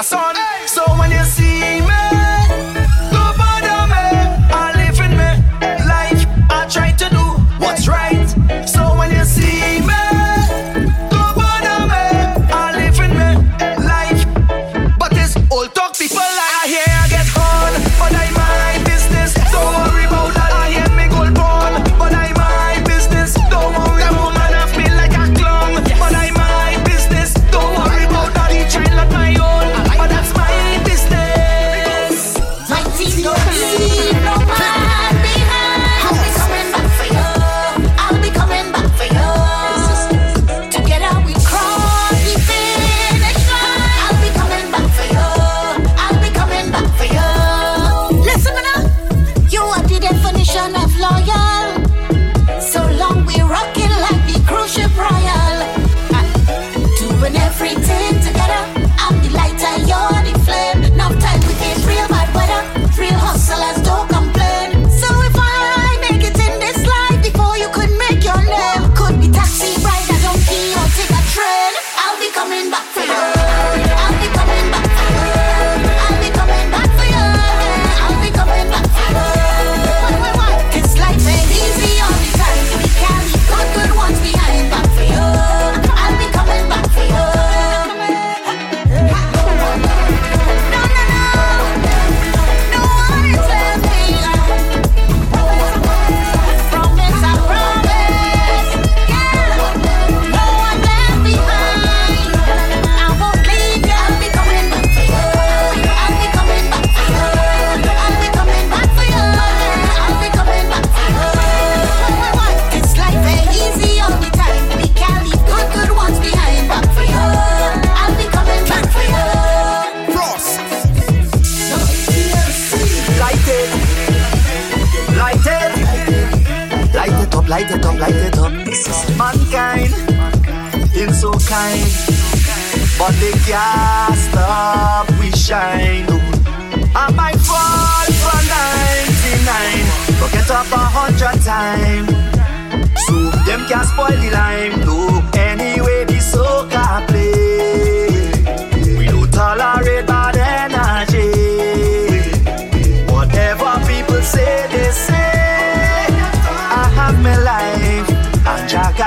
the sun. So when you see light it up, light it up. This is mankind, been so kind, but they can't stop we shine. I might fall for 99, but get up a hundred times, so them can't spoil the lime. No. Eh.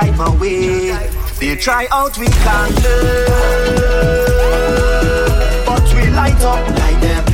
time away. They try out we can't learn, but we light up like them.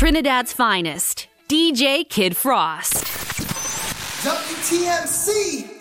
Trinidad's finest, DJ Kid Frost. WTMC